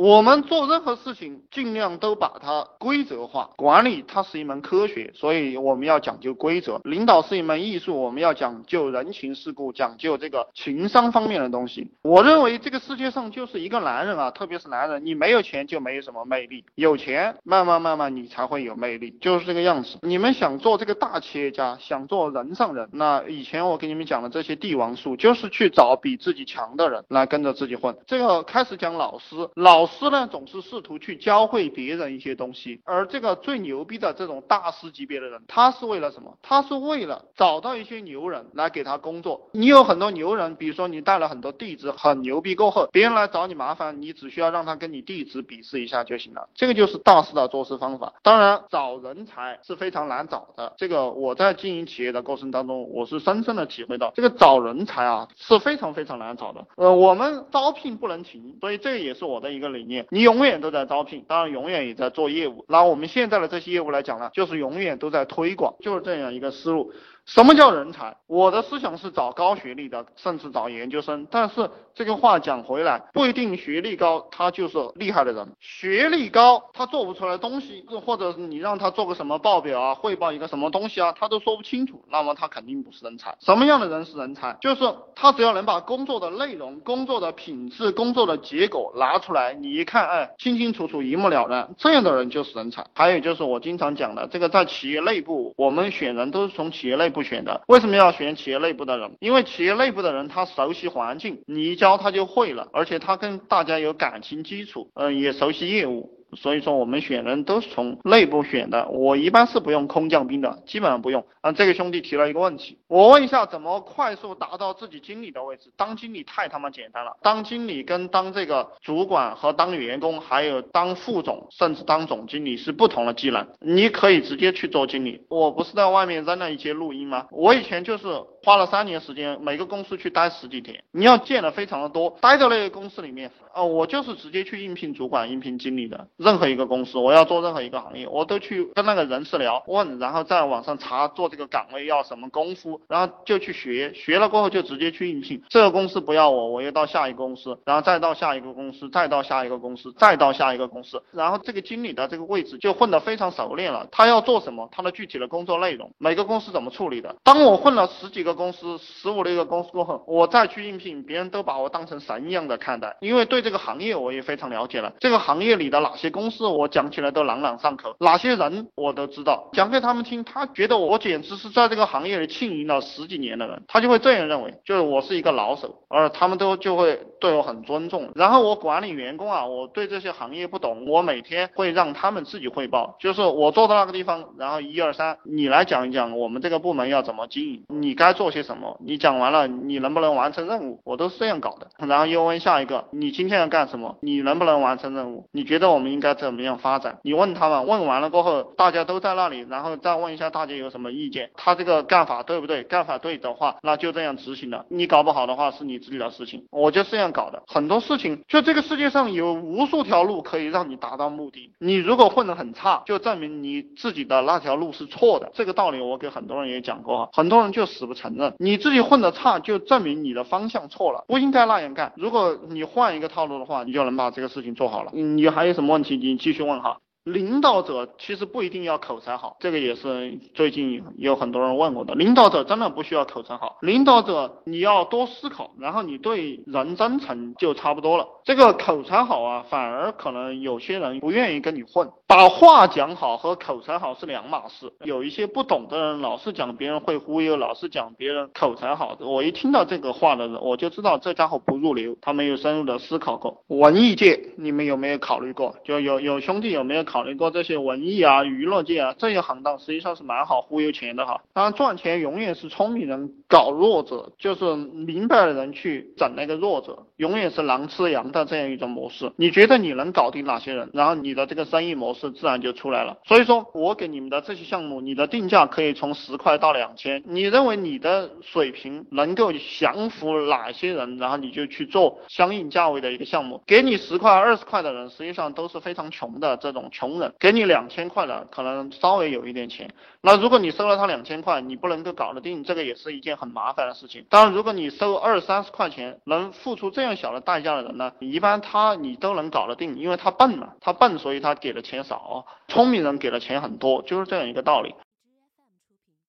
我们做任何事情，尽量都把它规则化。管理它是一门科学，所以我们要讲究规则。领导是一门艺术，我们要讲究人情世故，讲究这个情商方面的东西。我认为这个世界上就是一个男人啊，特别是男人，你没有钱就没有什么魅力，有钱慢慢慢慢你才会有魅力，就是这个样子。你们想做这个大企业家，想做人上人，那以前我给你们讲的这些帝王术，就是去找比自己强的人来跟着自己混。这个开始讲老师，老师呢总是试图去教会别人一些东西，而这个最牛逼的这种大师级别的人，他是为了什么？他是为了找到一些牛人来给他工作。你有很多牛人，比如说你带了很多弟子，很牛逼过后，别人来找你麻烦，你只需要让他跟你弟子比试一下就行了。这个就是大师的做事方法。当然，找人才是非常难找的。这个我在经营企业的过程当中，我是深深的体会到，这个找人才啊是非常非常难找的。呃，我们招聘不能停，所以这也是我的一个理理念。你永远都在招聘，当然永远也在做业务。拿我们现在的这些业务来讲呢，就是永远都在推广，就是这样一个思路。什么叫人才？我的思想是找高学历的，甚至找研究生。但是这个话讲回来，不一定学历高他就是厉害的人。学历高他做不出来东西，或者你让他做个什么报表啊，汇报一个什么东西啊，他都说不清楚，那么他肯定不是人才。什么样的人是人才？就是他只要能把工作的内容、工作的品质、工作的结果拿出来，你一看，哎，清清楚楚、一目了然，这样的人就是人才。还有就是我经常讲的，这个在企业内部，我们选人都是从企业内部。选的为什么要选企业内部的人？因为企业内部的人他熟悉环境，你一教他就会了，而且他跟大家有感情基础，嗯，也熟悉业务。所以说我们选人都是从内部选的，我一般是不用空降兵的，基本上不用。啊，这个兄弟提了一个问题，我问一下，怎么快速达到自己经理的位置？当经理太他妈简单了，当经理跟当这个主管和当员工，还有当副总，甚至当总经理是不同的技能。你可以直接去做经理。我不是在外面扔了一些录音吗？我以前就是花了三年时间，每个公司去待十几天，你要见的非常的多，待在那个公司里面，啊，我就是直接去应聘主管、应聘经理的。任何一个公司，我要做任何一个行业，我都去跟那个人事聊问，然后在网上查做这个岗位要什么功夫，然后就去学，学了过后就直接去应聘。这个公司不要我，我又到下一个公司，然后再到下一个公司，再到下一个公司，再到下一个公司，然后这个经理的这个位置就混得非常熟练了。他要做什么，他的具体的工作内容，每个公司怎么处理的。当我混了十几个公司、十五六个公司过后，我再去应聘，别人都把我当成神一样的看待，因为对这个行业我也非常了解了。这个行业里的哪些？公司我讲起来都朗朗上口，哪些人我都知道，讲给他们听，他觉得我简直是在这个行业里经营了十几年的人，他就会这样认为，就是我是一个老手，而他们都就会对我很尊重。然后我管理员工啊，我对这些行业不懂，我每天会让他们自己汇报，就是我坐到那个地方，然后一二三，你来讲一讲我们这个部门要怎么经营，你该做些什么，你讲完了，你能不能完成任务，我都是这样搞的。然后又问下一个，你今天要干什么，你能不能完成任务，你觉得我们应应该怎么样发展？你问他们，问完了过后，大家都在那里，然后再问一下大家有什么意见，他这个干法对不对？干法对的话，那就这样执行了。你搞不好的话，是你自己的事情。我就这样搞的。很多事情，就这个世界上有无数条路可以让你达到目的。你如果混得很差，就证明你自己的那条路是错的。这个道理我给很多人也讲过哈，很多人就死不承认。你自己混得差，就证明你的方向错了，不应该那样干。如果你换一个套路的话，你就能把这个事情做好了。你还有什么问题？你继续问哈。领导者其实不一定要口才好，这个也是最近有很多人问我的。领导者真的不需要口才好，领导者你要多思考，然后你对人真诚就差不多了。这个口才好啊，反而可能有些人不愿意跟你混。把话讲好和口才好是两码事。有一些不懂的人老是讲别人会忽悠，老是讲别人口才好。我一听到这个话的人，我就知道这家伙不入流，他没有深入的思考过。文艺界你们有没有考虑过？就有有兄弟有没有？考虑过这些文艺啊、娱乐界啊这些行当，实际上是蛮好忽悠钱的哈。当然赚钱永远是聪明人搞弱者，就是明白的人去整那个弱者，永远是狼吃羊的这样一种模式。你觉得你能搞定哪些人，然后你的这个生意模式自然就出来了。所以说我给你们的这些项目，你的定价可以从十块到两千。你认为你的水平能够降服哪些人，然后你就去做相应价位的一个项目。给你十块、二二十块的人，实际上都是非常穷的这种穷人。给你两千块的，可能稍微有一点钱。那如果你收了他两千块，你不能够搞得定，这个也是一件很麻烦的事情。当然，如果你收二三十块钱，能付出这样小的代价的人呢，一般他你都能搞得定，因为他笨嘛，他笨，所以他给的钱少。聪明人给的钱很多，就是这样一个道理。